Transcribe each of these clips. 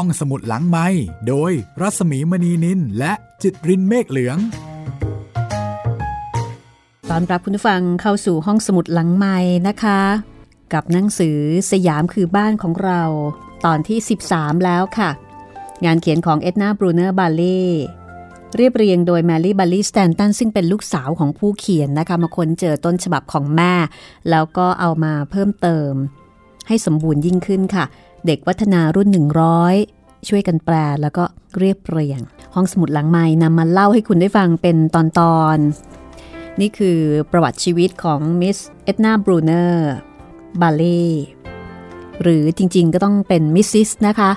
ห้องสมุดหลังไมค์โดยรัศมีมณีนิลและจิตรินเมฆเหลืองต้อนรับคุณผู้ฟังเข้าสู่ห้องสมุดหลังไมค์นะคะ กับหนังสือสยามคือบ้านของเรา ตอนที่ 13 แล้วค่ะ งานเขียนของเอ็ดนาบรูเนอร์บาเล่เรียบเรียงโดยแมรี่บัลลี่สแตนตันซึ่งเป็นลูกสาวของผู้เขียนนะคะ มาค้นเจอต้นฉบับของแม่ แล้วก็เอามาเพิ่มเติม ให้สมบูรณ์ยิ่งขึ้นค่ะ เด็กวัฒนารุ่น 100 ช่วยกันแปลแล้วก็เรียบเรียง ห้องสมุดหลังไมค์นำมาเล่าให้คุณได้ฟังเป็นตอนตอนนี่คือประวัติชีวิตของมิสเอ็ดนาบรูเนอร์บาเล่หรือจริงๆก็ต้องเป็นมิสซิสนะคะ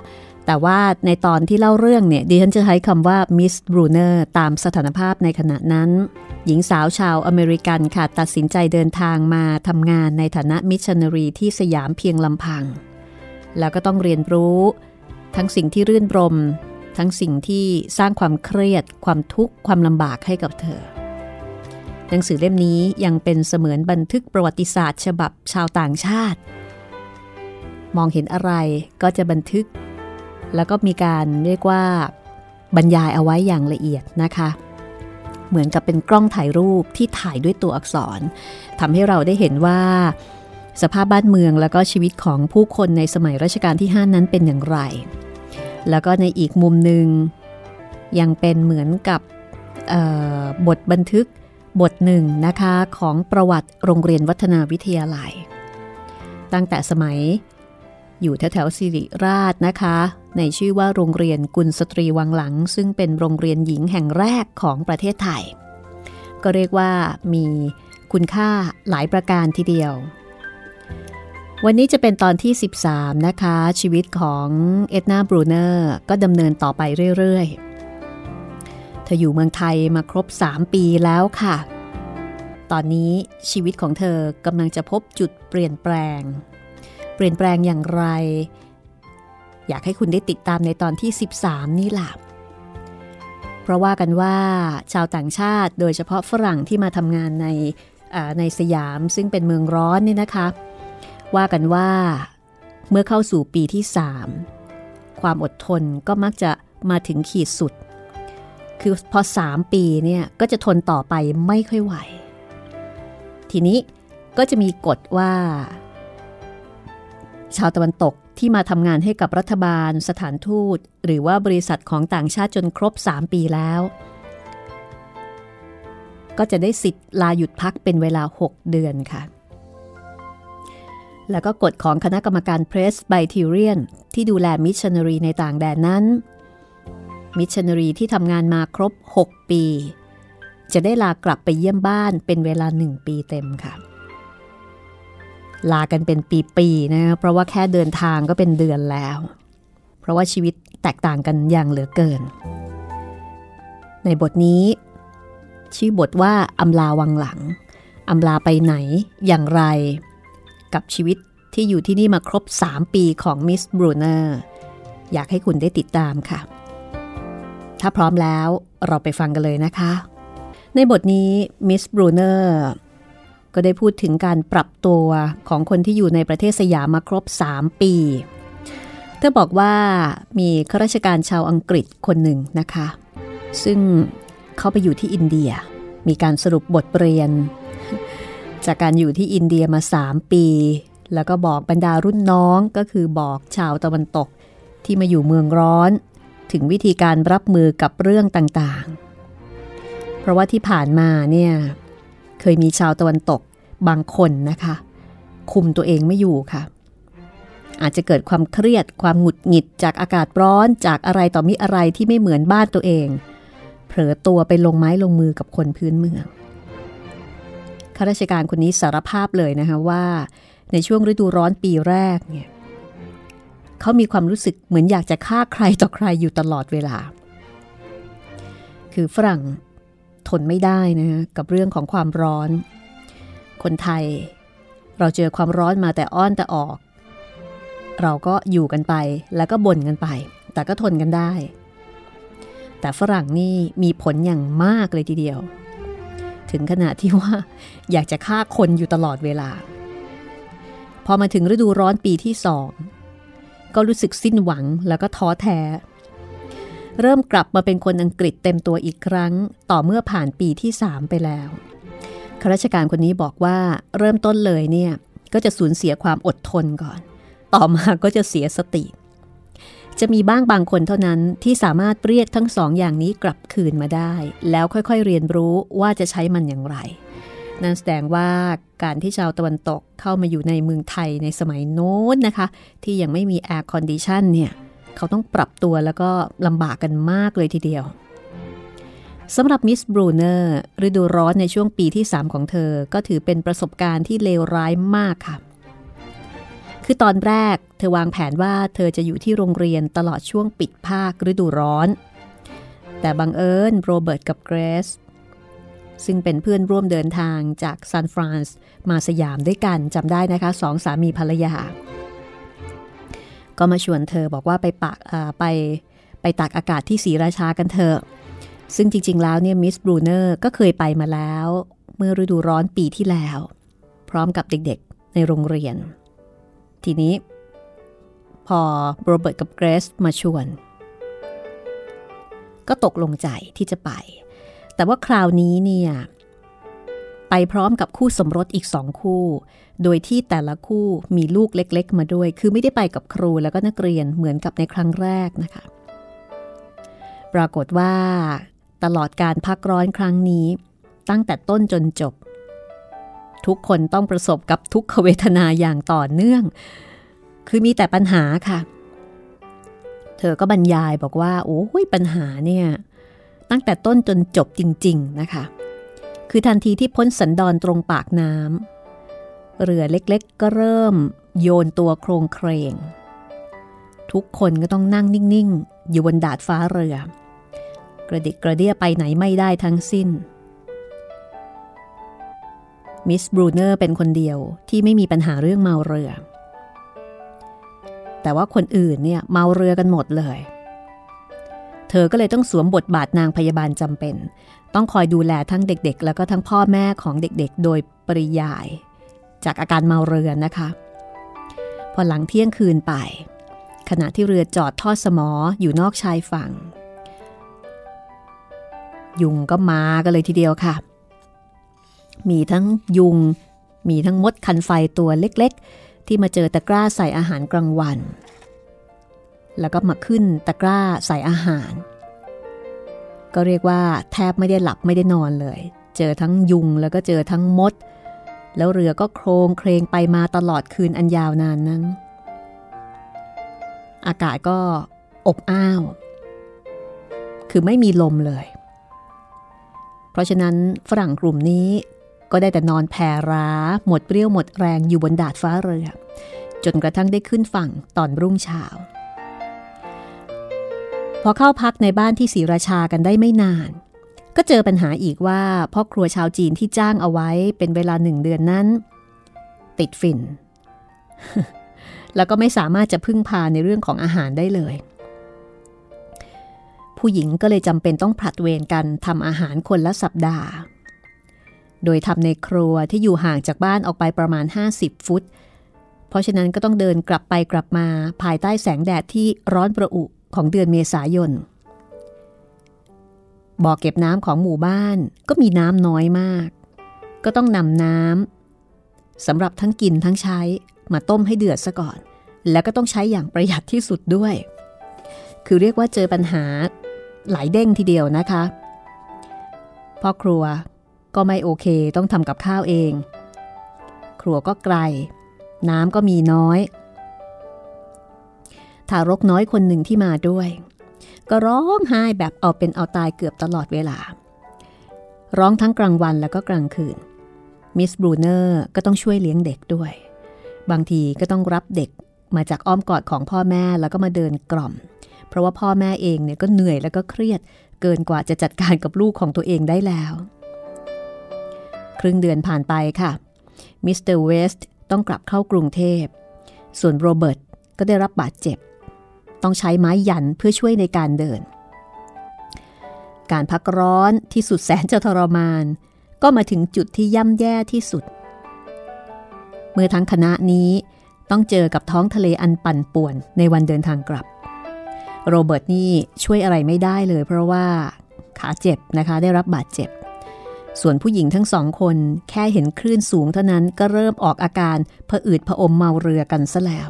แต่ว่าในตอนที่เล่าเรื่องเนี่ยดิฉันจะใช้คำว่ามิสบรูเนอร์ตามสถานภาพในขณะนั้น หญิงสาวชาวอเมริกันค่ะตัดสินใจเดินทางมาทำงานในฐานะมิชชันนารีที่สยามเพียงลำพัง แล้วก็ต้องเรียนรู้ ทั้งสิ่งที่รื่นรม ทั้งสิ่งที่สร้างความเครียด ความทุกข์ความลำบากให้กับเธอ หนังสือเล่มนี้ยังเป็นเสมือนบันทึกประวัติศาสตร์ฉบับชาวต่างชาติ มองเห็นอะไรก็จะบันทึก แล้วก็มีการเรียกว่า บรรยายเอาไว้อย่างละเอียดนะคะเหมือนกับเป็นกล้องถ่ายรูปที่ถ่ายด้วยตัวอักษรทำให้เราได้เห็นว่า สภาพบ้านเมืองแล้วก็ชีวิตของผู้คนในสมัยรัชกาลที่ 5 นั้นเป็นอย่างไร แล้วก็ในอีกมุมหนึ่งยังเป็นเหมือนกับบทบันทึกบทหนึ่งนะคะของประวัติโรงเรียนวัฒนาวิทยาลัย ตั้งแต่สมัยอยู่แถวๆสิริราชนะคะ ในชื่อว่าโรงเรียนกุลสตรีวังหลัง ซึ่งเป็นโรงเรียนหญิงแห่งแรกของประเทศไทย ก็เรียกว่ามีคุณค่าหลายประการทีเดียว วันนี้จะเป็นตอนที่ 13 นะคะ ชีวิตของเอ็ดนาบรูเนอร์ก็ดำเนินต่อไปเรื่อย ๆ เธออยู่เมืองไทยมาครบ 3 ปีแล้วค่ะ ตอนนี้ชีวิตของเธอกำลังจะพบจุดเปลี่ยนแปลง เปลี่ยนแปลงอย่างไร อยากให้คุณได้ติดตามในตอนที่ 13 นี่แหละเพราะว่ากันว่าชาวต่างชาติโดยเฉพาะฝรั่งที่มาทำงานในในสยามซึ่งเป็นเมืองร้อนนี่นะคะ ว่ากันว่า เมื่อเข้าสู่ปีที่3ความอดทนก็มักจะมาถึงขีดสุด คือพอ3ปีเนี่ยก็จะทนต่อไปไม่ค่อยไหว ทีนี้ก็จะมีกฎว่า ชาวตะวันตกที่มาทำงานให้กับรัฐบาล สถานทูต หรือว่าบริษัทของต่างชาติจนครบ 3 ปีแล้ว ก็จะได้สิทธิ์ลาหยุดพักเป็นเวลา 6 เดือนค่ะ แล้วก็กฎของคณะกรรมการเพรสไบทิเรียนที่ดูแลมิชชันนารีในต่างแดนนั้น มิชชันนารีที่ทำงานมาครบ 6 ปี จะได้ลากลับไปเยี่ยมบ้านเป็นเวลา1ปีเต็มค่ะ ลากันเป็นปีๆนะเพราะว่าแค่เดินทางก็เป็นเดือนแล้ว เพราะว่าชีวิตแตกต่างกันอย่างเหลือเกิน ในบทนี้ ชื่อบทว่าอำลาวังหลังอำลาไปไหนอย่างไร กับชีวิตที่อยู่ที่นี่มาครบ 3 ปีของมิสบรูเนอร์อยากให้คุณได้ติดตามค่ะ ถ้าพร้อมแล้วเราไปฟังกันเลยนะคะ ในบทนี้มิสบรูเนอร์ก็ได้พูดถึงการปรับตัวของคนที่อยู่ในประเทศสยามมาครบ 3 ปี เธอบอกว่ามีข้าราชการชาวอังกฤษคนหนึ่งนะคะ ซึ่งเขาไปอยู่ที่อินเดีย มีการสรุปบทเรียน จากการอยู่ที่อินเดียมา 3 ปี แล้วก็บอกบรรดารุ่นน้องก็คือบอกชาวตะวันตกที่มาอยู่เมืองร้อน ถึงวิธีการรับมือกับเรื่องต่างๆ เพราะว่าที่ผ่านมาเนี่ยเคยมีชาวตะวันตกบางคนนะคะ คุมตัวเองไม่อยู่ค่ะ อาจจะเกิดความเครียดความหงุดหงิดจากอากาศร้อนจากอะไรต่อมิอะไรที่ไม่เหมือนบ้านตัวเอง เผลอตัวไปลงไม้ลงมือกับคนพื้นเมือง ข้าราชการคนนี้สารภาพเลยนะคะว่า ในช่วงฤดูร้อนปีแรกเนี่ยเขามีความรู้สึกเหมือนอยากจะฆ่าใครต่อใครอยู่ตลอดเวลา คือฝรั่งทนไม่ได้นะะกับเรื่องของความร้อน คนไทย เราเจอความร้อนมาแต่อ้อนแต่ออก เราก็อยู่กันไปแล้วก็บ่นกันไป แต่ก็ทนกันได้ แต่ฝรั่งนี่มีผลอย่างมากเลยทีเดียว ถึงขนาดที่ว่า อยากจะฆ่าคนอยู่ตลอดเวลา พอมาถึงฤดูร้อนปีที่สองก็รู้สึกสิ้นหวังแล้วก็ท้อแท้ เริ่มกลับมาเป็นคนอังกฤษเต็มตัวอีกครั้ง ต่อเมื่อผ่านปีที่3ไปแล้วข้าราชการคนนี้บอกว่าเริ่มต้นเลยเนี่ย ก็จะสูญเสียความอดทนก่อน ต่อมาก็จะเสียสติ จะมีบ้างบางคนเท่านั้นที่สามารถเรียกทั้งสองอย่างนี้กลับคืนมาได้ แล้วค่อยๆเรียนรู้ว่าจะใช้มันอย่างไร นั่นแสดงว่าการที่ชาวตะวันตกเข้ามาอยู่ในเมืองไทยในสมัยโน้นนะคะ ที่ยังไม่มี air condition เนี่ย เขาต้องปรับตัวแล้วก็ลำบากกันมากเลยทีเดียวสำหรับมิสบรูเนอร์ฤดูร้อนในช่วงปีที่ 3 ของเธอ ก็ถือเป็นประสบการณ์ที่เลวร้ายมากค่ะ คือตอนแรกเธอวางแผนว่าเธอจะอยู่ที่โรงเรียนตลอดช่วงปิดภาคฤดูร้อน แต่บังเอิญโรเบิร์ตกับเกรซซึ่งเป็นเพื่อนร่วมเดินทางจากซานฟรานซ์มาสยามด้วยกันจำได้นะคะสองสามีภรรยา ก็มาชวนเธอบอกว่าไปปากไปไปตากอากาศที่ศรีราชากันเถอะ ซึ่งจริง ๆ แล้วเนี่ยมิสบรูเนอร์ก็เคยไปมาแล้ว เมื่อฤดูร้อนปีที่แล้ว พร้อมกับเด็กๆในโรงเรียน ทีนี้ พอโรเบิร์ตกับเกรซมาชวน ก็ตกลงใจที่จะไป แต่ว่าคราวนี้เนี่ยไปพร้อมกับคู่สมรสอีกสองคู่ โดยที่แต่ละคู่มีลูกเล็กๆ มาด้วย คือไม่ได้ไปกับครูแล้วก็นักเรียนเหมือนกับในครั้งแรกนะคะ ปรากฏว่า ตลอดการพักร้อนครั้งนี้ ตั้งแต่ต้นจนจบ ทุกคนต้องประสบกับทุกขเวทนาอย่างต่อเนื่อง คือมีแต่ปัญหาค่ะ เธอก็บรรยายบอกว่า โอ้ยปัญหาเนี่ย ตั้งแต่ต้นจนจบจริง ๆนะคะ คือทันทีที่พ้นสันดอนตรงปากน้ำเรือเล็กๆ ก็เริ่ม โยนตัวโครงเครง ทุกคนก็ต้องนั่งนิ่ง ๆ อยู่บนดาดฟ้าเรือ กระดิกกระเดียไปไหนไม่ได้ทั้งสิ้น มิสบรูเนอร์เป็นคนเดียวที่ไม่มีปัญหาเรื่องเมาเรือ แต่ว่าคนอื่นเนี่ยเมาเรือกันหมดเลย เธอก็เลยต้องสวมบทบาทนางพยาบาลจำเป็น ต้องคอยดูแลทั้งเด็กๆ แล้วก็ทั้งพ่อแม่ของเด็กๆ โดยปริยาย จากอาการเมาเรือนะคะ พอหลังเที่ยงคืนไป ขณะที่เรือจอดทอดสมออยู่นอกชายฝั่ง ยุงก็มากันเลยทีเดียวค่ะ มีทั้งยุง มีทั้งมดคันไฟตัวเล็กๆ ที่มาเจอตะกร้าใส่อาหารกลางวัน แล้วก็มาขึ้นตะกร้าใส่อาหาร ก็เรียกว่าแทบไม่ได้หลับไม่ได้นอนเลย เจอทั้งยุงแล้วก็เจอทั้งมด แล้วเรือก็โครงเครงไปมาตลอดคืนอันยาวนานนั้น อากาศก็อบอ้าว คือไม่มีลมเลย เพราะฉะนั้นฝรั่งกลุ่มนี้ ก็ได้แต่นอนแผ่ร้า หมดเปรี้ยวหมดแรงอยู่บนดาดฟ้าเรือ จนกระทั่งได้ขึ้นฝั่งตอนรุ่งเช้า พอเข้าพักในบ้านที่ศรีราชากันได้ไม่นาน ก็เจอปัญหาอีกว่าพ่อครัวชาวจีนที่จ้างเอาไว้เป็นเวลาหนึ่งเดือนนั้น ติดฝิ่น แล้วก็ไม่สามารถจะพึ่งพาในเรื่องของอาหารได้เลยผู้หญิงก็เลยจำเป็นต้องผลัดเวรกันทำอาหารคนละสัปดาห์ โดยทำในครัวที่อยู่ห่างจากบ้านออกไปประมาณ 50 ฟุต เพราะฉะนั้นก็ต้องเดินกลับไปกลับมาภายใต้แสงแดดที่ร้อนประอุของเดือนเมษายน บ่อเก็บน้ำของหมู่บ้านก็มีน้ำน้อยมาก ก็ต้องนำน้ำสำหรับทั้งกินทั้งใช้มาต้มให้เดือดซะก่อน แล้วก็ต้องใช้อย่างประหยัดที่สุดด้วย คือเรียกว่าเจอปัญหาหลายเด้งทีเดียวนะคะ พ่อครัว ก็ไม่โอเคต้องทำกับข้าวเอง ครัวก็ไกล น้ำก็มีน้อย ทารกน้อยคนหนึ่งที่มาด้วย ก็ร้องไห้แบบเอาเป็นเอาตายเกือบตลอดเวลา ร้องทั้งกลางวันแล้วก็กลางคืน มิสบรูเนอร์ก็ต้องช่วยเลี้ยงเด็กด้วย บางทีก็ต้องรับเด็กมาจากอ้อมกอดของพ่อแม่แล้วก็มาเดินกล่อม เพราะว่าพ่อแม่เองเนี่ยก็เหนื่อยแล้วก็เครียดเกินกว่าจะจัดการกับลูกของตัวเองได้แล้ว ครึ่งเดือนผ่านไปค่ะ มิสเตอร์เวสต์ต้องกลับเข้ากรุงเทพ ส่วนโรเบิร์ตก็ได้รับบาดเจ็บ ต้องใช้ไม้ยันเพื่อช่วยในการเดิน การพักร้อนที่สุดแสนจะทรมาน ก็มาถึงจุดที่ย่ำแย่ที่สุด เมื่อทั้งคณะนี้ต้องเจอกับท้องทะเลอันปั่นป่วนในวันเดินทางกลับ โรเบิร์ตนี่ช่วยอะไรไม่ได้เลยเพราะว่าขาเจ็บนะคะได้รับบาดเจ็บ ส่วนผู้หญิงทั้งสองคนแค่เห็นคลื่นสูงเท่านั้นก็เริ่มออกอาการผะอืดผะอมเมาเรือกันซะแล้ว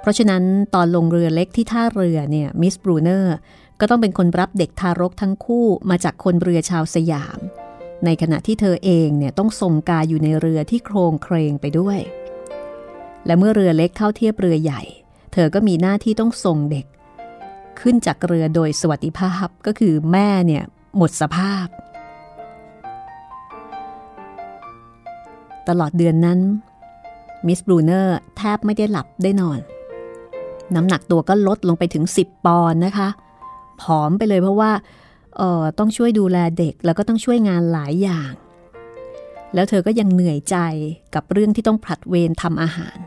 เพราะฉะนั้นตอนลงเรือเล็กที่ท่าเรือเนี่ยมิสบรูเนอร์ก็ต้องเป็นคนรับเด็กทารกทั้งคู่มาจากคนเรือชาวสยาม ในขณะที่เธอเองเนี่ยต้องทรงกายอยู่ในเรือที่โครงเครงไปด้วย และเมื่อเรือเล็กเข้าเทียบเรือใหญ่ เธอก็มีหน้าที่ต้องส่งเด็ก ขึ้นจากเรือโดยสวัสดิภาพก็คือแม่เนี่ยหมดสภาพ ตลอดเดือนนั้น มิสบรูเนอร์แทบไม่ได้หลับได้นอน น้ำหนักตัวก็ลดลงไปถึง 10 ปอนด์นะคะ ผอมไปเลยเพราะว่าออต้องช่วยดูแลเด็กแล้วก็ต้องช่วยงานหลายอย่าง แล้วเธอก็ยังเหนื่อยใจกับเรื่องที่ต้องผลัดเวรทำอาหาร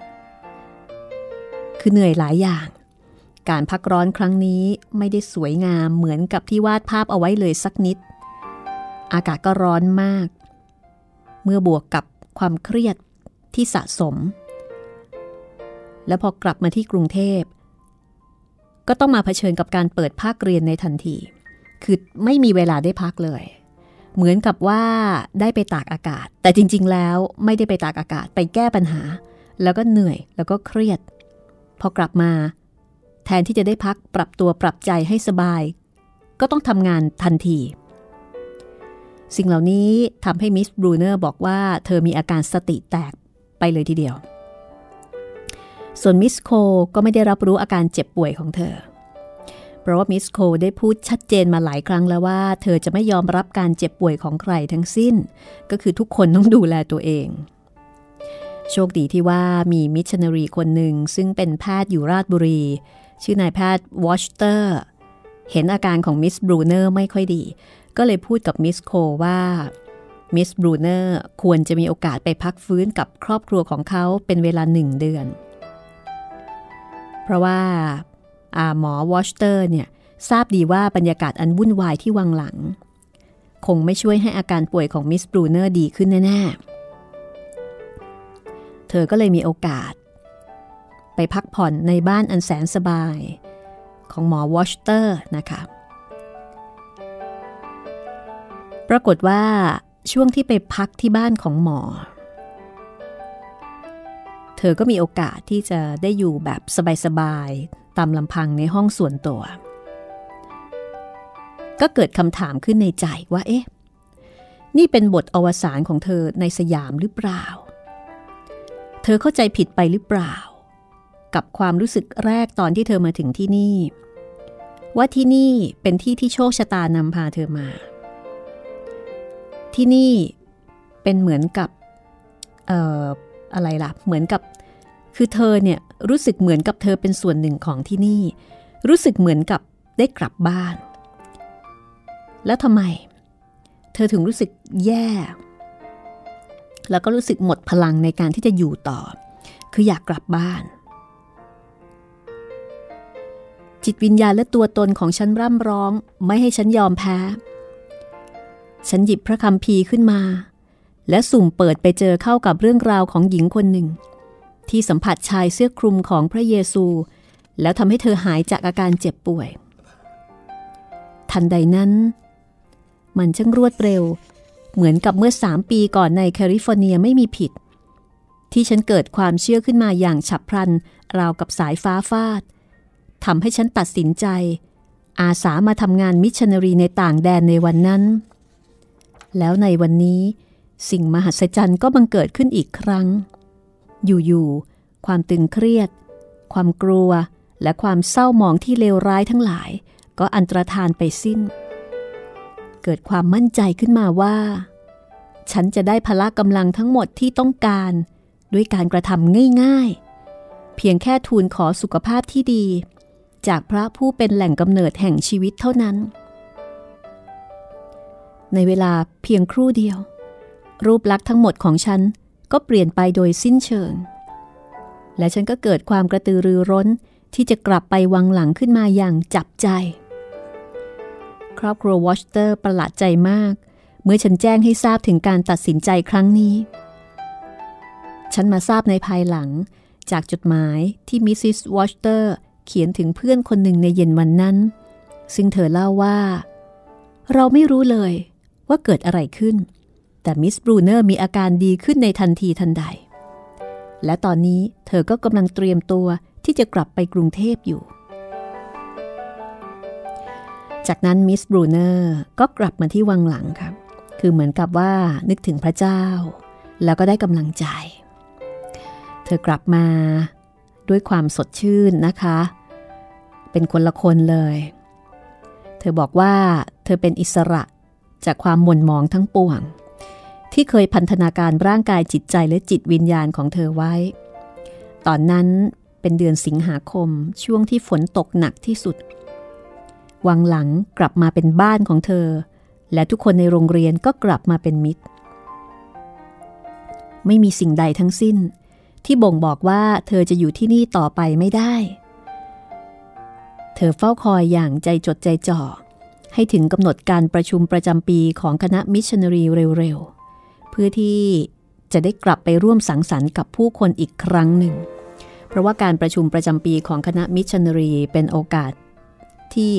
คือเหนื่อยหลายอย่าง การพักร้อนครั้งนี้ไม่ได้สวยงามเหมือนกับที่วาดภาพเอาไว้เลยสักนิด อากาศก็ร้อนมาก เมื่อบวกกับ ความเครียดที่สะสม แล้วพอกลับมาที่กรุงเทพ ก็ต้องมาเผชิญกับการเปิดภาคเรียนในทันที คือไม่มีเวลาได้พักเลย เหมือนกับว่าได้ไปตากอากาศ แต่จริง ๆ แล้วไม่ได้ไปตากอากาศไปแก้ปัญหา แล้วก็เหนื่อยแล้วก็เครียด พอกลับมา แทนที่จะได้พักปรับตัวปรับใจให้สบาย ก็ต้องทำงานทันที สิ่งเหล่านี้ทำให้มิสบรูเนอร์บอกว่าเธอมีอาการสติแตกไปเลยทีเดียว ส่วนมิสโคลก็ไม่ได้รับรู้อาการเจ็บป่วยของเธอ เพราะว่ามิสโคลได้พูดชัดเจนมาหลายครั้งแล้วว่า เธอจะไม่ยอมรับการเจ็บป่วยของใครทั้งสิ้น ก็คือทุกคนต้องดูแลตัวเอง โชคดีที่ว่ามีมิชชันนารีคนหนึ่งซึ่งเป็นแพทย์อยู่ราชบุรี ชื่อนายแพทย์วอชเตอร์เห็นอาการของมิสบรูเนอร์ไม่ค่อยดี ก็เลยพูดกับมิสโคลว่ามิสบรูเนอร์ควรจะมีโอกาสไปพักฟื้นกับครอบครัวของเขาเป็นเวลาหนึ่งเดือน เพราะว่าอาหมอวอชเตอร์เนี่ยทราบดีว่าบรรยากาศอันวุ่นวายที่วังหลัง คงไม่ช่วยให้อาการป่วยของมิสบรูเนอร์ดีขึ้นแน่ๆ เธอก็เลยมีโอกาส ไปพักผ่อนในบ้านอันแสนสบาย ของหมอวอชเตอร์นะคะ ปรากฏว่าช่วงที่ไปพักที่บ้านของหมอ เธอก็มีโอกาสที่จะได้อยู่แบบสบายๆ ตามลำพังในห้องส่วนตัว ก็เกิดคำถามขึ้นในใจว่าเอ๊ะ นี่เป็นบทอวสานของเธอในสยามหรือเปล่า เธอเข้าใจผิดไปหรือเปล่า กับความรู้สึกแรกตอนที่เธอมาถึงที่นี่ ว่าที่นี่เป็นที่ที่โชคชะตานำพาเธอมา ที่นี่เป็นเหมือนกับเอ่ออะไรล่ะ เหมือนกับ คือเธอเนี่ยรู้สึกเหมือนกับเธอเป็นส่วนหนึ่งของที่นี่ รู้สึกเหมือนกับได้กลับบ้าน แล้วทำไม เธอถึงรู้สึกแย่ แล้วก็รู้สึกหมดพลังในการที่จะอยู่ต่อ คืออยากกลับบ้าน จิตวิญญาณและตัวตนของฉันร่ำร้อง ไม่ให้ฉันยอมแพ้ ฉันหยิบพระคำพีขึ้นมา และสุ่มเปิดไปเจอเข้ากับเรื่องราวของหญิงคนหนึ่ง ที่สัมผัสชายเสื้อคลุมของพระเยซู แล้วทำให้เธอหายจากอาการเจ็บป่วย ทันใดนั้น มันช่างรวดเร็ว เหมือนกับเมื่อสามปีก่อนในแคลิฟอร์เนียไม่มีผิด ที่ฉันเกิดความเชื่อขึ้นมาอย่างฉับพลัน ราวกับสายฟ้าฟาดทำให้ฉันตัดสินใจ อาสามาทำงานมิชชันนารีในต่างแดนในวันนั้น แล้วในวันนี้สิ่งมหัศจรรย์ก็บังเกิดขึ้นอีกครั้ง อยู่ๆ ความตึงเครียด ความกลัว และความเศร้าหมองที่เลวร้ายทั้งหลาย ก็อันตรธานไปสิ้น เกิดความมั่นใจขึ้นมาว่า ฉันจะได้พละกำลังทั้งหมดที่ต้องการ ด้วยการกระทำง่ายๆ เพียงแค่ทูลขอสุขภาพที่ดี จากพระผู้เป็นแหล่งกำเนิดแห่งชีวิตเท่านั้น ในเวลาเพียงครู่เดียว รูปลักษณ์ทั้งหมดของฉันก็เปลี่ยนไปโดยสิ้นเชิง และฉันก็เกิดความกระตือรือร้นที่จะกลับไปวังหลังขึ้นมาอย่างจับใจ ครอบครัววอชเตอร์ประหลาดใจมาก เมื่อฉันแจ้งให้ทราบถึงการตัดสินใจครั้งนี้ ฉันมาทราบในภายหลังจากจดหมายที่มิสซิสวอชเตอร์เขียนถึงเพื่อนคนหนึ่งในเย็นวันนั้น ซึ่งเธอเล่าว่า เราไม่รู้เลย ว่าเกิดอะไรขึ้น แต่มิสบรูเนอร์มีอาการดีขึ้นในทันทีทันใด และตอนนี้เธอก็กำลังเตรียมตัวที่จะกลับไปกรุงเทพอยู่ จากนั้นมิสบรูเนอร์ก็กลับมาที่วังหลังค่ะ คือเหมือนกับว่านึกถึงพระเจ้า แล้วก็ได้กำลังใจ เธอกลับมาด้วยความสดชื่นนะคะ เป็นคนละคนเลย เธอบอกว่าเธอเป็นอิสระ จากความหม่นหมองทั้งปวง ที่เคยพันธนาการร่างกายจิตใจและจิตวิญญาณของเธอไว้ ตอนนั้นเป็นเดือนสิงหาคมช่วงที่ฝนตกหนักที่สุด วังหลังกลับมาเป็นบ้านของเธอ และทุกคนในโรงเรียนก็กลับมาเป็นมิตร ไม่มีสิ่งใดทั้งสิ้น ที่บ่งบอกว่าเธอจะอยู่ที่นี่ต่อไปไม่ได้ เธอเฝ้าคอยอย่างใจจดใจจ่อ ให้ถึงกำหนดการประชุมประจำปีของคณะมิชชันนารีเร็วๆ เพื่อที่จะได้กลับไปร่วมสังสรรค์กับผู้คนอีกครั้งหนึ่ง เพราะว่าการประชุมประจำปีของคณะมิชชันนารีเป็นโอกาส ที่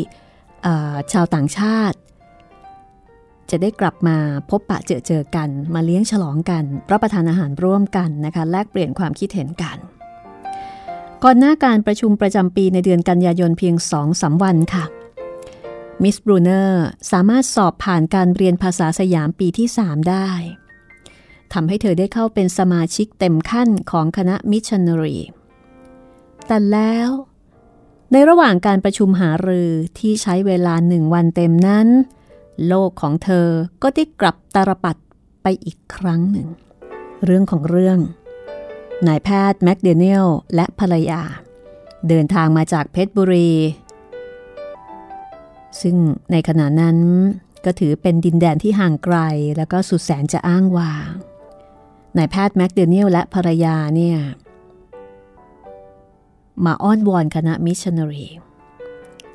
ชาวต่างชาติ จะได้กลับมาพบปะเจอเจอกัน มาเลี้ยงฉลองกัน รับประทานอาหารร่วมกันนะคะแลกเปลี่ยนความคิดเห็นกัน ก่อนหน้าการประชุมประจำปีในเดือนกันยายนเพียงสองสาวันค่ะ มิสบรูเนอร์สามารถสอบผ่านการเรียนภาษาสยามปีที่ 3 ได้ทำให้เธอได้เข้าเป็นสมาชิกเต็มขั้นของคณะมิชชันนารีแต่แล้ว ในระหว่างการประชุมหารือที่ใช้เวลาหนึ่งวันเต็มนั้น โลกของเธอก็ได้กลับตาลปัตรไปอีกครั้งหนึ่ง เรื่องของเรื่อง นายแพทย์แมคเดเนียลและภรรยา เดินทางมาจากเพชรบุรี ซึ่งในขณะนั้นก็ถือเป็นดินแดนที่ห่างไกลแล้วก็สุดแสนจะอ้างว้างนายแพทย์แมคเดเนียลและภรรยาเนี่ย มาอ้อนวอนคณะมิชชันนารี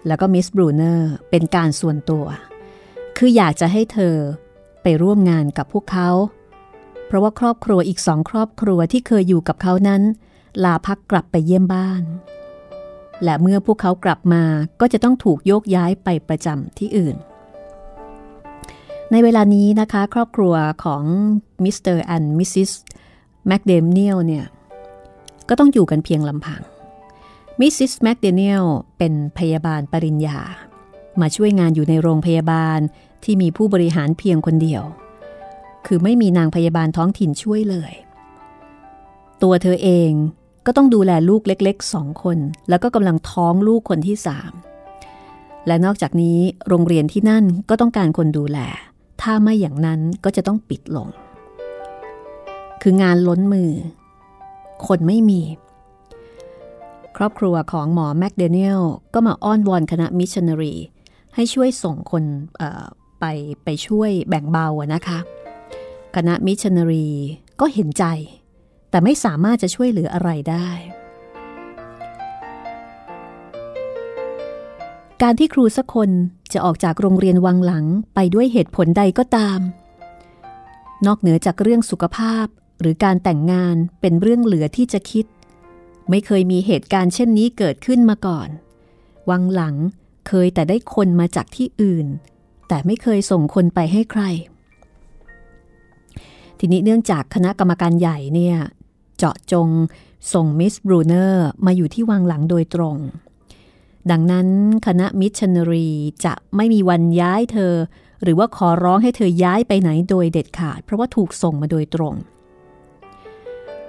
แล้วก็มิสบรูเนอร์เป็นการส่วนตัว คืออยากจะให้เธอไปร่วมงานกับพวกเขา เพราะว่าครอบครัวอีกสองครอบครัวที่เคยอยู่กับเขานั้น ลาพักกลับไปเยี่ยมบ้าน และเมื่อพวกเขากลับมาก็จะต้องถูกโยกย้ายไปประจำที่อื่น ในเวลานี้นะคะครอบครัวของ Mr. and Mrs. แมคเดเนียลเนี่ย ก็ต้องอยู่กันเพียงลำพัง มิสซิสแมคเดเนียลเป็นพยาบาลปริญญา มาช่วยงานอยู่ในโรงพยาบาลที่มีผู้บริหารเพียงคนเดียว คือไม่มีนางพยาบาลท้องถิ่นช่วยเลย ตัวเธอเอง ก็ต้องดูแลลูกเล็กๆสองคน แล้วก็กำลังท้องลูกคนที่สามและนอกจากนี้โรงเรียนที่นั่นก็ต้องการคนดูแล ถ้าไม่อย่างนั้นก็จะต้องปิดลง คืองานล้นมือ คนไม่มี ครอบครัวของหมอแมคเดเนียลก็มาอ้อนวอนคณะมิชชันนารีให้ช่วยส่งคนไปไปช่วยแบ่งเบานะคะ คณะมิชชันนารีก็เห็นใจ แต่ไม่สามารถจะช่วยเหลืออะไรได้ การที่ครูสักคนจะออกจากโรงเรียนวังหลังไปด้วยเหตุผลใดก็ตาม นอกเหนือจากเรื่องสุขภาพหรือการแต่งงานเป็นเรื่องเหลือที่จะคิด ไม่เคยมีเหตุการณ์เช่นนี้เกิดขึ้นมาก่อน วังหลังเคยแต่ได้คนมาจากที่อื่น แต่ไม่เคยส่งคนไปให้ใคร ทีนี้เนื่องจากคณะกรรมการใหญ่เนี่ย เจาะจงส่งมิสบรูเนอร์มาอยู่ที่วังหลังโดยตรง ดังนั้นคณะมิชชันนารีจะไม่มีวันย้ายเธอ หรือว่าขอร้องให้เธอย้ายไปไหนโดยเด็ดขาด เพราะว่าถูกส่งมาโดยตรง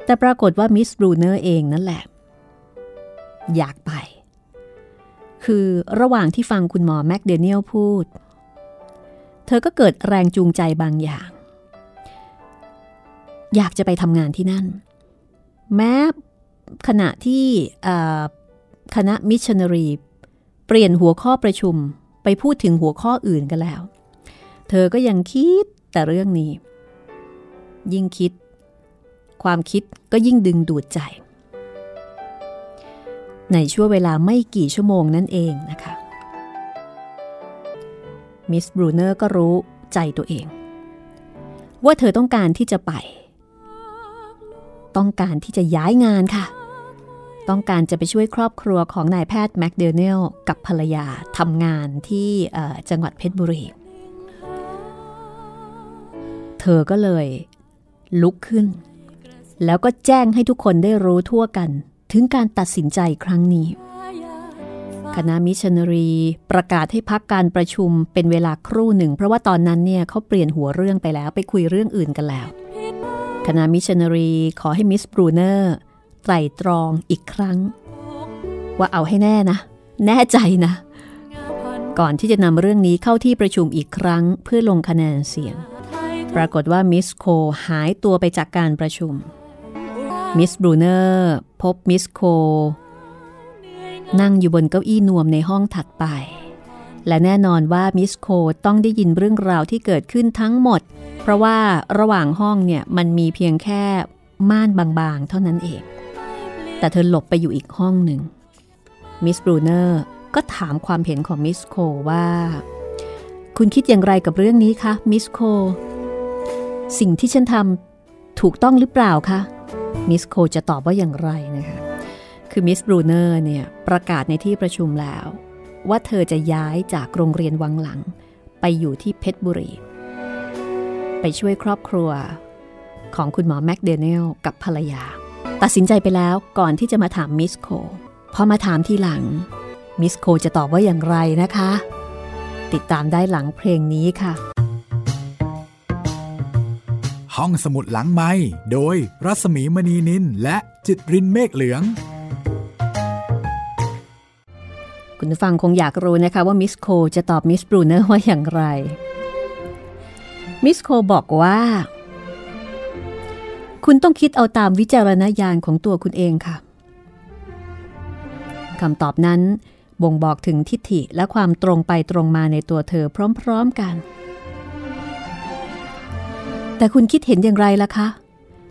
แต่ปรากฏว่ามิสบรูเนอร์เองนั่นแหละ อยากไป คือระหว่างที่ฟังคุณหมอแมคเดเนียลพูด เธอก็เกิดแรงจูงใจบางอย่าง อยากจะไปทำงานที่นั่น แม้ขณะที่คณะมิชชันนารีเปลี่ยนหัวข้อประชุมไปพูดถึงหัวข้ออื่นกันแล้ว เธอก็ยังคิดแต่เรื่องนี้ ยิ่งคิด ความคิดก็ยิ่งดึงดูดใจ ในช่วงเวลาไม่กี่ชั่วโมงนั่นเองนะคะมิสบรูเนอร์ก็รู้ใจตัวเอง ว่าเธอต้องการที่จะไป ต้องการที่จะย้ายงานค่ะ ต้องการจะไปช่วยครอบครัวของนายแพทย์แมคเดเนียลกับภรรยาทำงานที่จังหวัดเพชรบุรี เธอก็เลยลุกขึ้น แล้วก็แจ้งให้ทุกคนได้รู้ทั่วกัน ถึงการตัดสินใจครั้งนี้คณะมิชชันนารีประกาศให้พักการประชุมเป็นเวลาครู่หนึ่ง เพราะว่าตอนนั้นเนี่ยเขาเปลี่ยนหัวเรื่องไปแล้วไปคุยเรื่องอื่นกันแล้ว คณะมิชชันนารีขอให้มิสบรูเนอร์ไตรตรองอีกครั้ง ว่าเอาให้แน่นะ แน่ใจนะ ก่อนที่จะนำเรื่องนี้เข้าที่ประชุมอีกครั้งเพื่อลงคะแนนเสียง ปรากฏว่ามิสโคหายตัวไปจากการประชุมมิสบรูเนอร์พบมิสโคนั่งอยู่บนเก้าอี้นวมในห้องถัดไป และแน่นอนว่ามิสโคต้องได้ยินเรื่องราวที่เกิดขึ้นทั้งหมด เพราะว่าระหว่างห้องเนี่ยมันมีเพียงแค่ม่านบางๆ เท่านั้นเอง แต่เธอหลบไปอยู่อีกห้องหนึ่งมิสบรูเนอร์ก็ถามความเห็นของมิสโคว่า คุณคิดอย่างไรกับเรื่องนี้คะมิสโคสิ่งที่ฉันทำถูกต้องหรือเปล่าคะมิสโคจะตอบว่าอย่างไรนะคะคือมิสบรูเนอร์เนี่ยประกาศในที่ประชุมแล้ว ว่าเธอจะย้ายจากโรงเรียนวังหลัง ไปอยู่ที่เพชรบุรี ไปช่วยครอบครัว ของคุณหมอแมคเดเนียลกับภรรยา ตัดสินใจไปแล้วก่อนที่จะมาถามมิสโคพอมาถามทีหลัง มิสโคจะตอบว่าอย่างไรนะคะ ติดตามได้หลังเพลงนี้ค่ะ ห้องสมุดหลังไมค์โดยรัสมีมณีนินและจิตรินเมฆเหลือง คุณฟังคงอยากรู้นะคะว่ามิสโคจะตอบมิสบรูเนอร์ว่าอย่างไร มิสโคบอกว่า คุณต้องคิดเอาตามวิจารณญาณของตัวคุณเองค่ะคำตอบนั้นบ่งบอกถึงทิฏฐิและความตรงไปตรงมาในตัวเธอพร้อมๆกัน แต่คุณคิดเห็นอย่างไรล่ะคะ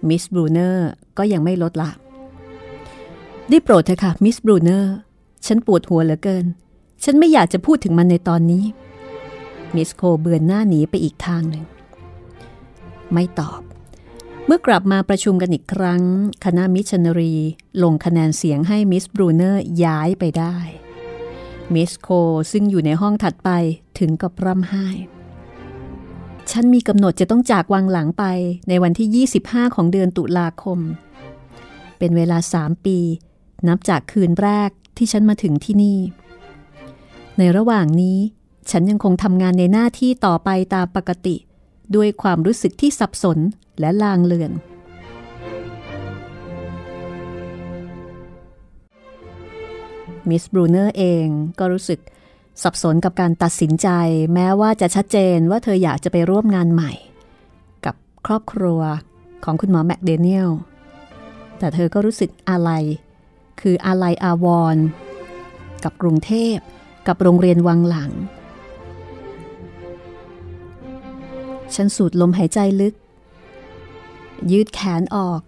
มิสบรูเนอร์ก็ยังไม่ลดละ ได้โปรดเถอะค่ะ มิสบรูเนอร์ ฉันปวดหัวเหลือเกิน ฉันไม่อยากจะพูดถึงมันในตอนนี้ มิสโคเบือนหน้าหนีไปอีกทางหนึ่ง ไม่ตอบ เมื่อกลับมาประชุมกันอีกครั้ง คณะมิชชันนารี ลงคะแนนเสียงให้มิสบรูเนอร์ย้ายไปได้ มิสโคซึ่งอยู่ในห้องถัดไปถึงกับร่ำไห้ ฉันมีกำหนดจะต้องจากวังหลังไปในวันที่ 25 ของเดือนตุลาคม เป็นเวลาสามปีนับจากคืนแรก ที่ฉันมาถึงที่นี่ ในระหว่างนี้ฉันยังคงทำงานในหน้าที่ต่อไปตามปกติ ด้วยความรู้สึกที่สับสนและลางเลือน มิสบรูเนอร์เองก็รู้สึกสับสนกับการตัดสินใจ แม้ว่าจะชัดเจนว่าเธออยากจะไปร่วมงานใหม่ กับครอบครัวของคุณหมอแมคเดเนียลแต่เธอก็รู้สึกอะไร คืออาลัยอาวร กับกรุงเทพ กับโรงเรียนวังหลัง ฉันสูดลมหายใจลึก ยืดแขนออก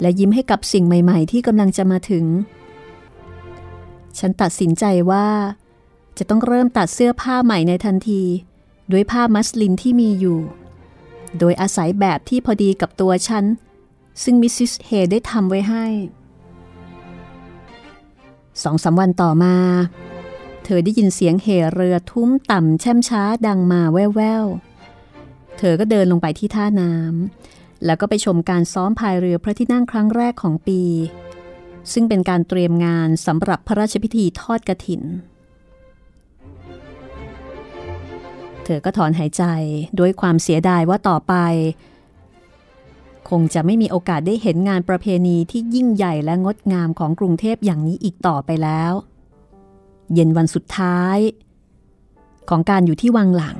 และยิ้มให้กับสิ่งใหม่ๆ ที่กำลังจะมาถึง ฉันตัดสินใจว่าจะต้องเริ่มตัดเสื้อผ้าใหม่ในทันที ด้วยผ้ามัสลินที่มีอยู่ โดยอาศัยแบบที่พอดีกับตัวฉัน ซึ่งมิสซิสเฮได้ทำไว้ให้สองสาวันต่อมา เธอได้ยินเสียงเหเรือทุ้มต่ำแช่มช้าดังมาแว่วๆ เธอก็เดินลงไปที่ท่าน้ำแล้วก็ไปชมการซ้อมพายเรือพระที่นั่งครั้งแรกของปี ซึ่งเป็นการเตรียมงานสำหรับพระราชพิธีทอดกระถิน เธอก็ถอนหายใจด้วยความเสียดายว่าต่อไป คงจะไม่มีโอกาสได้เห็นงานประเพณีที่ยิ่งใหญ่และงดงามของกรุงเทพอย่างนี้อีกต่อไปแล้ว เย็นวันสุดท้าย ของการอยู่ที่วังหลัง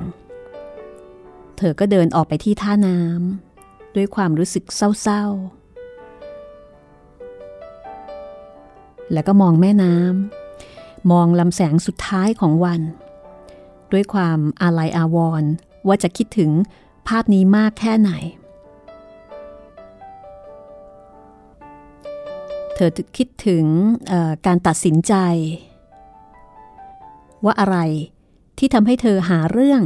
เธอก็เดินออกไปที่ท่าน้ำด้วยความรู้สึกเศร้าๆ แล้วก็มองแม่น้ำมองลำแสงสุดท้ายของวัน ด้วยความอาลัยอาวรณ์ว่าจะคิดถึงภาพนี้มากแค่ไหน เธอคิดถึงการตัดสินใจ ว่าอะไรที่ทำให้เธอหาเรื่อง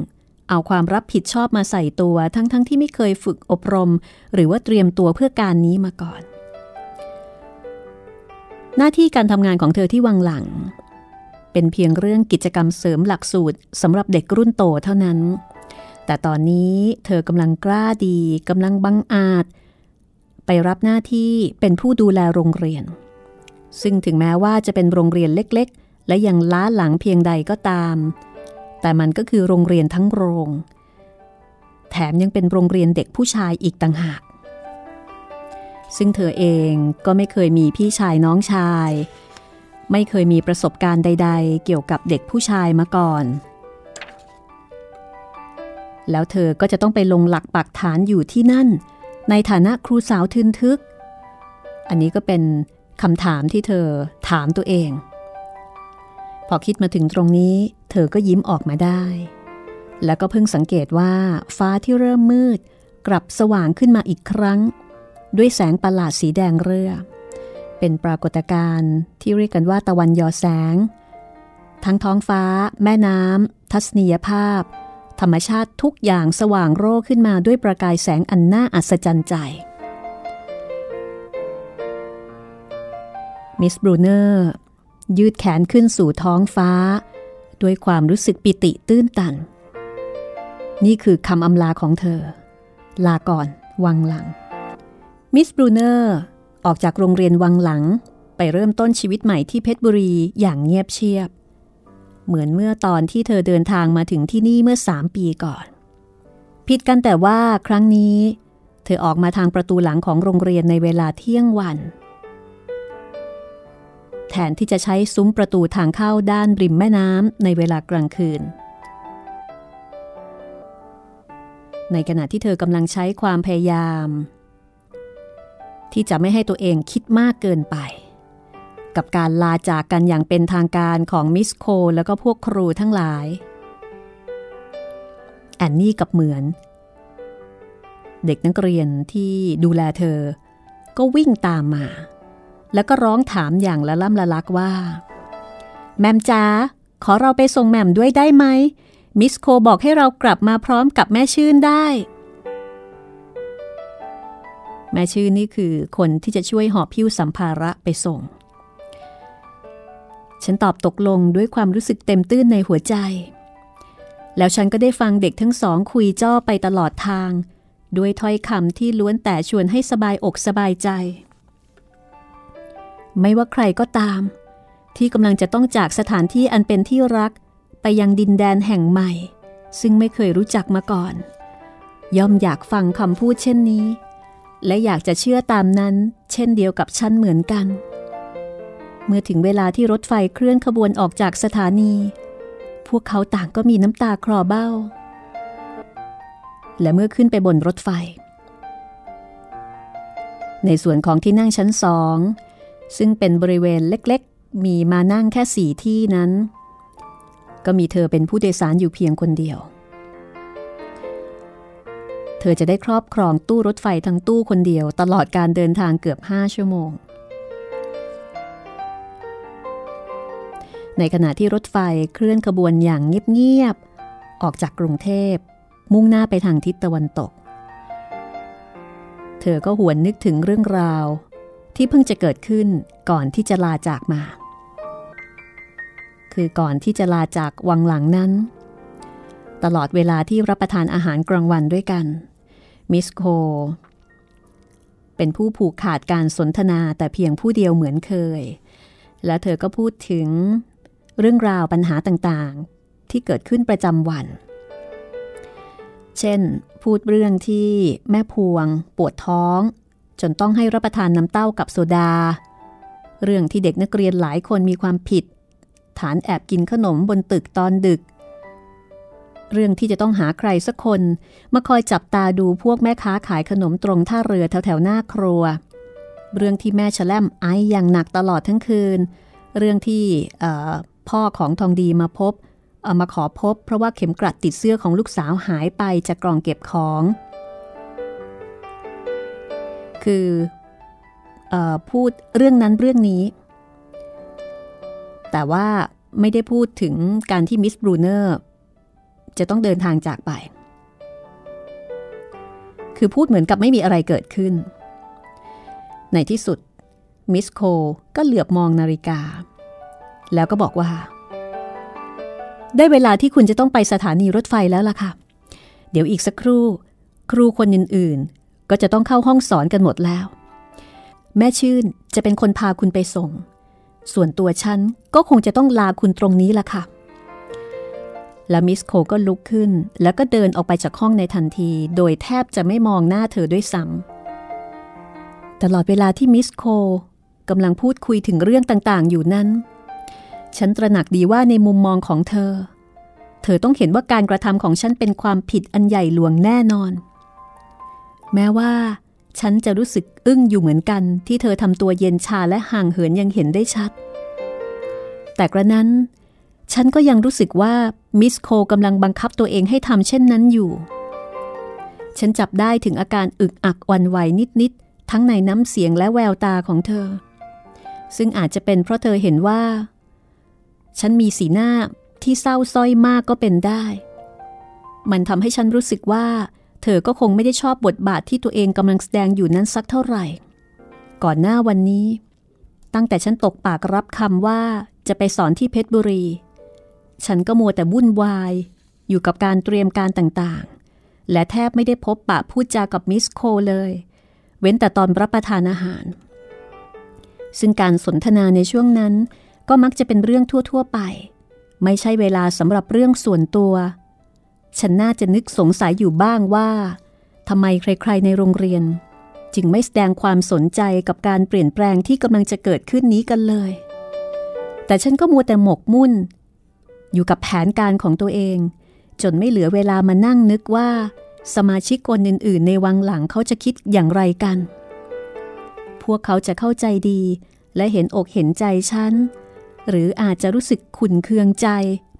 เอาความรับผิดชอบมาใส่ตัวทั้งๆทที่ไม่เคยฝึกอบรม หรือว่าเตรียมตัวเพื่อการนี้มาก่อน หน้าที่การทำงานของเธอที่วังหลัง เป็นเพียงเรื่องกิจกรรมเสริมหลักสูตรสำหรับเด็กรุ่นโตเท่านั้น แต่ตอนนี้เธอกำลังกล้าดีกำลังบังอาจ ไปรับหน้าที่เป็นผู้ดูแลโรงเรียน ซึ่งถึงแม้ว่าจะเป็นโรงเรียนเล็กๆ และยังล้าหลังเพียงใดก็ตาม แต่มันก็คือโรงเรียนทั้งโรง แถมยังเป็นโรงเรียนเด็กผู้ชายอีกต่างหาก ซึ่งเธอเองก็ไม่เคยมีพี่ชายน้องชาย ไม่เคยมีประสบการณ์ใด ๆ เกี่ยวกับเด็กผู้ชายมาก่อนแล้วเธอก็จะต้องไปลงหลักปักฐานอยู่ที่นั่น ในฐานะครูสาวทึนทึก อันนี้ก็เป็นคำถามที่เธอถามตัวเอง พอคิดมาถึงตรงนี้ เธอก็ยิ้มออกมาได้ แล้วก็เพิ่งสังเกตว่าฟ้าที่เริ่มมืด กลับสว่างขึ้นมาอีกครั้ง ด้วยแสงประหลาดสีแดงเรือเป็นปรากฏการณ์ที่เรียกกันว่าตะวันยอแสง ทั้งท้องฟ้า แม่น้ำทัศนียภาพ ธรรมชาติทุกอย่างสว่างโร่ขึ้นมาด้วยประกายแสงอันน่าอัศจรรย์ใจ มิสบรูเนอร์ ยืดแขนขึ้นสู่ท้องฟ้า ด้วยความรู้สึกปิติตื้นตัน นี่คือคำอำลาของเธอ ลาก่อน วังหลัง มิสบรูเนอร์ออกจากโรงเรียนวังหลัง ไปเริ่มต้นชีวิตใหม่ที่เพชรบุรีอย่างเงียบเชียบ เหมือนเมื่อตอนที่เธอเดินทางมาถึงที่นี่เมื่อสามปีก่อน ผิดกันแต่ว่าครั้งนี้ เธอออกมาทางประตูหลังของโรงเรียนในเวลาเที่ยงวัน แทนที่จะใช้ซุ้มประตูทางเข้าด้านริมแม่น้ำในเวลากลางคืน ในขณะที่เธอกำลังใช้ความพยายาม ที่จะไม่ให้ตัวเองคิดมากเกินไป กับการลาจากกันอย่างเป็นทางการของมิสโคแล้วก็พวกครูทั้งหลาย แอนนี่กับเหมือน เด็กนักเรียนที่ดูแลเธอ ก็วิ่งตามมา แล้วก็ร้องถามอย่างละล่ำละลักว่า แมมจ้าขอเราไปส่งแมมด้วยได้ไหม มิสโคบอกให้เรากลับมาพร้อมกับแม่ชื่นได้ แม่ชื่อนี่คือคนที่จะช่วยหอบพิ้วสัมภาระไปส่ง ฉันตอบตกลงด้วยความรู้สึกเต็มตื้นในหัวใจ แล้วฉันก็ได้ฟังเด็กทั้งสองคุยจ้อไปตลอดทาง ด้วยถ้อยคำที่ล้วนแต่ชวนให้สบายอกสบายใจ ไม่ว่าใครก็ตาม ที่กำลังจะต้องจากสถานที่อันเป็นที่รักไปยังดินแดนแห่งใหม่ ซึ่งไม่เคยรู้จักมาก่อน ย่อมอยากฟังคำพูดเช่นนี้ และอยากจะเชื่อตามนั้น เช่นเดียวกับฉันเหมือนกัน เมื่อถึงเวลาที่รถไฟเคลื่อนขบวนออกจากสถานี พวกเขาต่างก็มีน้ำตาคลอเบ้า และเมื่อขึ้นไปบนรถไฟ ในส่วนของที่นั่งชั้นสอง ซึ่งเป็นบริเวณเล็กๆ มีมานั่งแค่สี่ที่นั้น ก็มีเธอเป็นผู้โดยสารอยู่เพียงคนเดียว เธอจะได้ครอบครองตู้รถไฟทั้งตู้คนเดียวตลอดการเดินทางเกือบ5ชั่วโมง ในขณะที่รถไฟเคลื่อนขบวนอย่างเงียบๆ ออกจากกรุงเทพ มุ่งหน้าไปทางทิศตะวันตก เธอก็หวนนึกถึงเรื่องราว ที่เพิ่งจะเกิดขึ้นก่อนที่จะลาจากมา คือก่อนที่จะลาจากวังหลังนั้น ตลอดเวลาที่รับประทานอาหารกลางวันด้วยกัน มิสโค เป็นผู้ผูกขาดการสนทนาแต่เพียงผู้เดียวเหมือนเคยและเธอก็พูดถึง เรื่องราวปัญหาต่างๆ ที่เกิดขึ้นประจำวัน เช่น พูดเรื่องที่แม่พวง ปวดท้อง จนต้องให้รับประทานน้ำเต้ากับโซดา เรื่องที่เด็กนักเรียนหลายคนมีความผิด ฐานแอบกินขนมบนตึกตอนดึก เรื่องที่จะต้องหาใครสักคนมาคอยจับตาดูพวกแม่ค้าขายขนมตรงท่าเรือแถวแถวหน้าครัว เรื่องที่แม่ชะแลมไออย่างหนักตลอดทั้งคืน เรื่องที่ พ่อของทองดีมาพบ เอามาขอพบ เพราะว่าเข็มกลัดติดเสื้อของลูกสาวหายไปจากกล่องเก็บของ คือพูดเรื่องนั้นเรื่องนี้ แต่ว่าไม่ได้พูดถึงการที่มิสบรูเนอร์จะต้องเดินทางจากไป คือพูดเหมือนกับไม่มีอะไรเกิดขึ้น ในที่สุดมิสโคก็เหลือบมองนาฬิกา แล้วก็บอกว่า ได้เวลาที่คุณจะต้องไปสถานีรถไฟแล้วล่ะค่ะ เดี๋ยวอีกสักครู่ ครูคนอื่นๆ ก็จะต้องเข้าห้องสอนกันหมดแล้ว แม่ชื่นจะเป็นคนพาคุณไปส่ง ส่วนตัวฉันก็คงจะต้องลาคุณตรงนี้ล่ะค่ะและมิสโคก็ลุกขึ้น แล้วก็เดินออกไปจากห้องในทันที โดยแทบจะไม่มองหน้าเธอด้วยซ้ำตลอดเวลาที่มิสโคกำลังพูดคุยถึงเรื่องต่างๆ อยู่นั้น ฉันตระหนักดีว่าในมุมมองของเธอ เธอต้องเห็นว่าการกระทำของฉันเป็นความผิดอันใหญ่หลวงแน่นอน แม้ว่า ฉันจะรู้สึกอึ้งอยู่เหมือนกันที่เธอทำตัวเย็นชาและห่างเหินยังเห็นได้ชัด แต่กระนั้น ฉันก็ยังรู้สึกว่ามิสโคกำลังบังคับตัวเองให้ทำเช่นนั้นอยู่ ฉันจับได้ถึงอาการอึกอักวันไหวนิดๆทั้งในน้ำเสียงและแววตาของเธอ ซึ่งอาจจะเป็นเพราะเธอเห็นว่า ฉันมีสีหน้าที่เศร้าส้อยมากก็เป็นได้ มันทำให้ฉันรู้สึกว่า เธอก็คงไม่ได้ชอบบทบาทที่ตัวเองกำลังแสดงอยู่นั้นสักเท่าไหร่ ก่อนหน้าวันนี้ ตั้งแต่ฉันตกปากรับคำว่าจะไปสอนที่เพชรบุรี ฉันก็มัวแต่วุ่นวาย อยู่กับการเตรียมการต่างๆ และแทบไม่ได้พบปะพูดจากับมิสโคเลย เว้นแต่ตอนรับประทานอาหาร ซึ่งการสนทนาในช่วงนั้น ก็มักจะเป็นเรื่องทั่ว ๆ ไป ไม่ใช่เวลาสำหรับเรื่องส่วนตัว ฉันน่าจะนึกสงสัยอยู่บ้างว่าทำไมใคร ๆ ในโรงเรียน จึงไม่แสดงความสนใจกับการเปลี่ยนแปลงที่กำลังจะเกิดขึ้นนี้กันเลย แต่ฉันก็มัวแต่หมกมุ่น อยู่กับแผนการของตัวเอง จนไม่เหลือเวลามานั่งนึกว่า สมาชิกคนอื่น ๆ ในวังหลังเขาจะคิดอย่างไรกัน พวกเขาจะเข้าใจดีและเห็นอกเห็นใจฉัน หรืออาจจะรู้สึกขุนเคืองใจ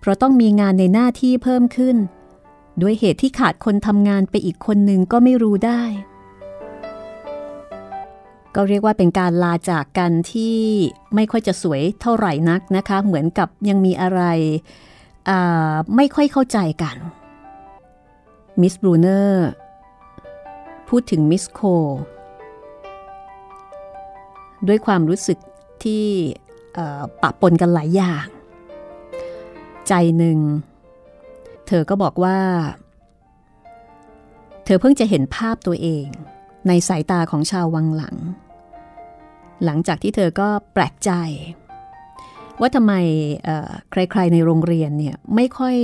เพราะต้องมีงานในหน้าที่เพิ่มขึ้น ด้วยเหตุที่ขาดคนทำงานไปอีกคนหนึ่งก็ไม่รู้ได้ ก็เรียกว่าเป็นการลาจากกันที่ไม่ค่อยจะสวยเท่าไหร่นักนะคะ เหมือนกับยังมีอะไรไม่ค่อยเข้าใจกัน มิสบรูเนอร์พูดถึงมิสโคด้วยความรู้สึกที่ ปะปนกันหลายอย่าง ใจหนึ่ง เธอก็บอกว่า เธอเพิ่งจะเห็นภาพตัวเองในสายตาของชาววังหลัง หลังจากที่เธอก็แปลกใจ ว่าทำไมใครๆในโรงเรียนเนี่ยไม่ค่อย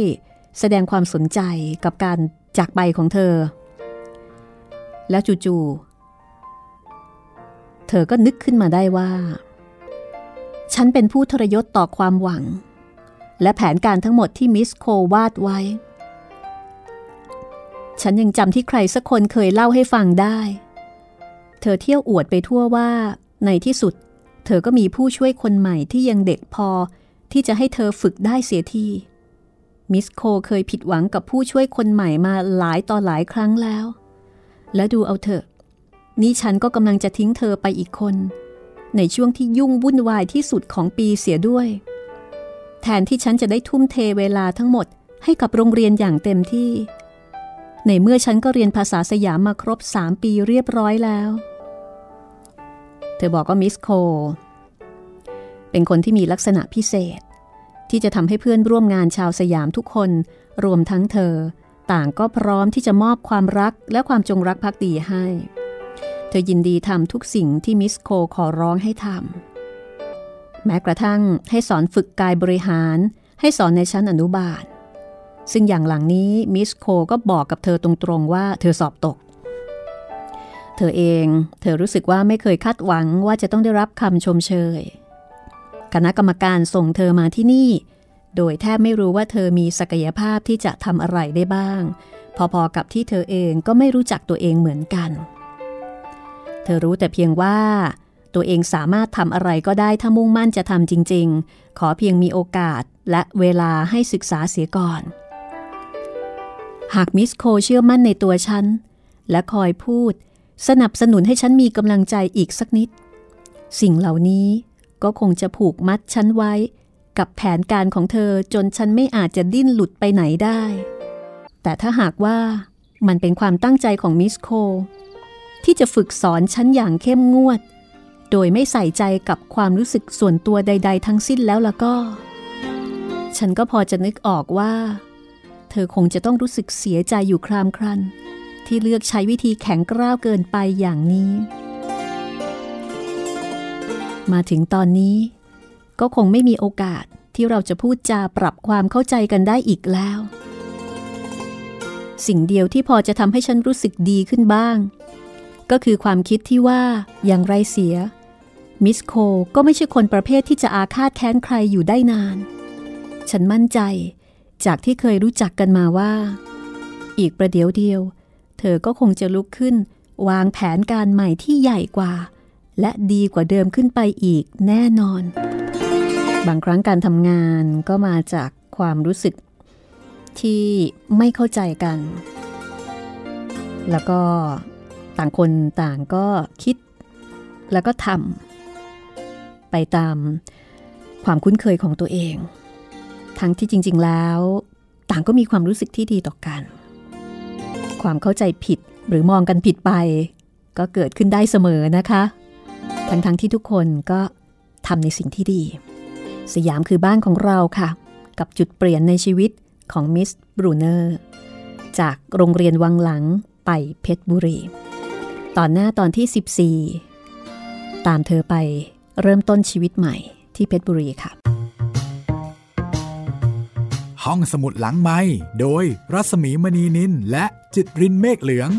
แสดงความสนใจกับการจากไปของเธอ แล้วจู่ๆเธอก็นึกขึ้นมาได้ว่า ฉันเป็นผู้ทรยศต่อความหวัง และแผนการทั้งหมดที่มิสโควาดไว้ ฉันยังจำที่ใครสักคนเคยเล่าให้ฟังได้ เธอเที่ยวอวดไปทั่วว่า ในที่สุด เธอก็มีผู้ช่วยคนใหม่ที่ยังเด็กพอที่จะให้เธอฝึกได้เสียทีมิสโคเคยผิดหวังกับผู้ช่วยคนใหม่มาหลายต่อหลายครั้งแล้ว และดูเอาเถอะ นี่ฉันก็กำลังจะทิ้งเธอไปอีกคน ในช่วงที่ยุ่งวุ่นวายที่สุดของปีเสียด้วย แทนที่ฉันจะได้ทุ่มเทเวลาทั้งหมดให้กับโรงเรียนอย่างเต็มที่ ในเมื่อฉันก็เรียนภาษาสยามมาครบสามปีเรียบร้อยแล้ว เธอบอกว่ามิสโค เป็นคนที่มีลักษณะพิเศษ ที่จะทำให้เพื่อนร่วมงานชาวสยามทุกคน รวมทั้งเธอ ต่างก็พร้อมที่จะมอบความรักและความจงรักภักดีให้ อยินดีทำทุกสิ่งที่มิสโคขอร้องให้ทำแม้กระทั่งให้สอนฝึกกายบริหาร ให้สอนในชั้นอนุบาล ซึ่งอย่างหลังนี้มิสโคก็บอกกับเธอตรงๆว่าเธอสอบตก เธอเองเธอรู้สึกว่าไม่เคยคาดหวังว่าจะต้องได้รับคำชมเชย คณะกรรมการส่งเธอมาที่นี่ โดยแทบไม่รู้ว่าเธอมีศักยภาพที่จะทำอะไรได้บ้าง พอๆกับที่เธอเองก็ไม่รู้จักตัวเองเหมือนกันเธอรู้แต่เพียงว่า ตัวเองสามารถทำอะไรก็ได้ถ้ามุ่งมั่นจะทำจริง ๆ ขอเพียงมีโอกาสและเวลาให้ศึกษาเสียก่อน หากมิสโคเชื่อมั่นในตัวฉัน และคอยพูด สนับสนุนให้ฉันมีกำลังใจอีกสักนิด สิ่งเหล่านี้ก็คงจะผูกมัดฉันไว้ กับแผนการของเธอจนฉันไม่อาจจะดิ้นหลุดไปไหนได้ แต่ถ้าหากว่ามันเป็นความตั้งใจของมิสโค ที่จะฝึกสอนฉันอย่างเข้มงวด โดยไม่ใส่ใจกับความรู้สึกส่วนตัวใด ๆ ทั้งสิ้นแล้วล่ะก็ ฉันก็พอจะนึกออกว่า เธอคงจะต้องรู้สึกเสียใจอยู่ครามครัน ที่เลือกใช้วิธีแข็งกร้าวเกินไปอย่างนี้ มาถึงตอนนี้ ก็คงไม่มีโอกาสที่เราจะพูดจาปรับความเข้าใจกันได้อีกแล้ว สิ่งเดียวที่พอจะทำให้ฉันรู้สึกดีขึ้นบ้าง ก็คือความคิดที่ว่าอย่างไรเสีย มิสโคก็ไม่ใช่คนประเภทที่จะอาฆาตแค้นใครอยู่ได้นาน ฉันมั่นใจจากที่เคยรู้จักกันมาว่า อีกประเดี๋ยวเดียว เธอก็คงจะลุกขึ้น วางแผนการใหม่ที่ใหญ่กว่า และดีกว่าเดิมขึ้นไปอีกแน่นอน บางครั้งการทำงานก็มาจากความรู้สึก ที่ไม่เข้าใจกัน แล้วก็ ต่างคนต่างก็คิดแล้วก็ทำไปตามความคุ้นเคยของตัวเอง ทั้งที่จริง ๆ แล้ว ต่างก็มีความรู้สึกที่ดีต่อกัน ความเข้าใจผิดหรือมองกันผิดไป ก็เกิดขึ้นได้เสมอนะคะ ทั้งๆทที่ทุกคนก็ทำในสิ่งที่ดี สยามคือบ้านของเราค่ะ กับจุดเปลี่ยนในชีวิตของมิสบรูเนอร์จากโรงเรียนวังหลังไปเพชรบุรี ตอนหน้าตอนที่ 14 ตามเธอไปเริ่มต้นชีวิตใหม่ที่เพชรบุรีค่ะ ห้องสมุดหลังไม้โดยรัสมีมณีนินและจิตรินเมฆเหลือง